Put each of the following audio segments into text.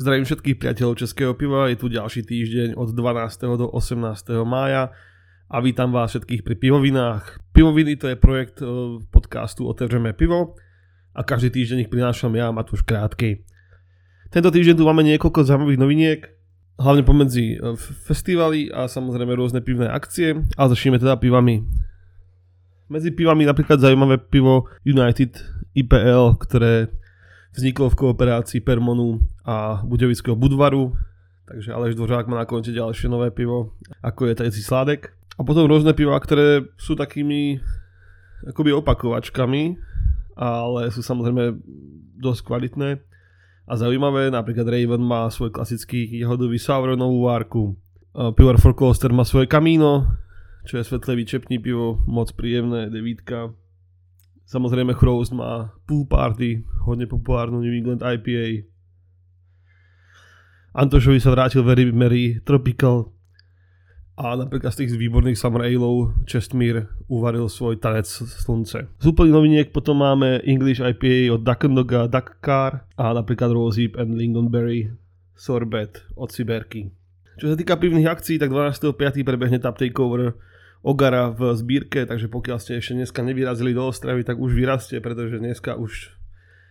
Zdravím všetkých priateľov Českého piva, je tu ďalší týždeň od 12. do 18. mája a vítam vás všetkých pri pivovinách. Pivoviny to je projekt eh, podcastu Otevřeme pivo a každý týždeň ich prinášam ja, Matúš Krátkej. Tento týždeň tu máme niekoľko zaujímavých noviniek, hlavne pomedzi eh, festivaly a samozrejme rôzne pivné akcie, ale začneme teda pivami. Medzi pivami napríklad zaujímavé pivo United IPL, ktoré vzniklo v kooperácii Permonu a Budevického Budvaru, takže Aleš Dvořák má na konte ďalšie nové pivo, ako je tajci sládek. A potom rôzne piva, ktoré sú takými akoby opakovačkami, ale sú samozrejme dosť kvalitné a zaujímavé. Napríklad Raven má svoj klasický jahodový sour novú várku. Pivar for Coaster má svoje kamíno, čo je svetlé vyčepní pivo, moc príjemné, devítka. Samozrejme Chrose má Pool Party, hodne populárnu New England IPA. Antošovi sa vrátil Very Mary Tropical a napríklad z tých výborných Summer Aleov Čestmír uvaril svoj tanec slunce. Z úplných noviniek potom máme English IPA od Duck Doga Duck Car a napríklad Rosehip and Lingonberry Sorbet od Siberky. Čo sa týka pivných akcií, tak 12.5. prebehne Tap Takeover Ogara v zbírke, takže pokiaľ ste ešte dneska nevyrazili do Ostravy, tak už vyrazte, pretože dneska už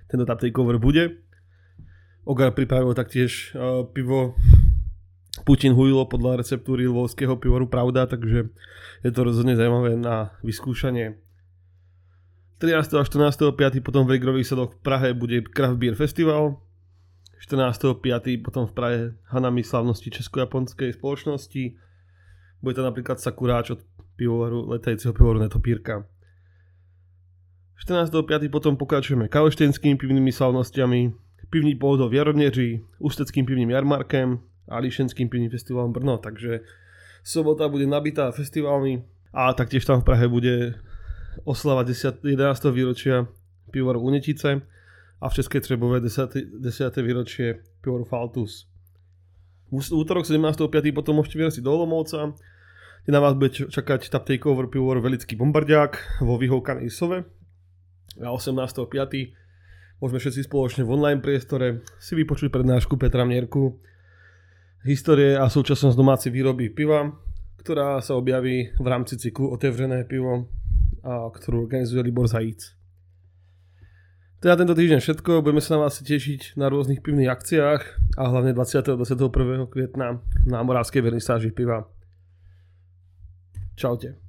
tento tap takeover bude. Ogar pripravil taktiež uh, pivo Putin hujilo podľa receptúry lvovského pivoru Pravda, takže je to rozhodne zaujímavé na vyskúšanie. 13. a 14. 5. potom v Rigrových sadoch v Prahe bude Craft Beer Festival. 14. 5. potom v Prahe Hanami slavnosti Česko-japonskej spoločnosti. Bude to napríklad Sakuráč od pivovaru, letajúceho pivovaru Netopírka. 14.5. potom pokračujeme kaleštenskými pivnými slavnostiami, pivný pôdov v Jarodneři, ústeckým pivným jarmarkem a Lišenským pivným festivalom Brno, takže sobota bude nabitá festivalmi a taktiež tam v Prahe bude oslava 10, 11. výročia pivovaru Unetice a v Českej Třebové 10. 10. výročie pivovaru Faltus. Útorok 17.5. potom môžete vyraziť do Olomovca, kde na vás bude čakať tap takeover pivovar Velický bombardiák vo vyhovkanej Sove. A 18.5. môžeme všetci spoločne v online priestore si vypočuť prednášku Petra Mierku Histórie a súčasnosť domácej výroby piva, ktorá sa objaví v rámci cyklu Otevřené pivo, a ktorú organizuje Libor Zajíc. Teda tento týždeň všetko, budeme sa na vás tešiť na rôznych pivných akciách a hlavne 20. a 21. kvietna na Morávskej vernisáži piva. Čaute.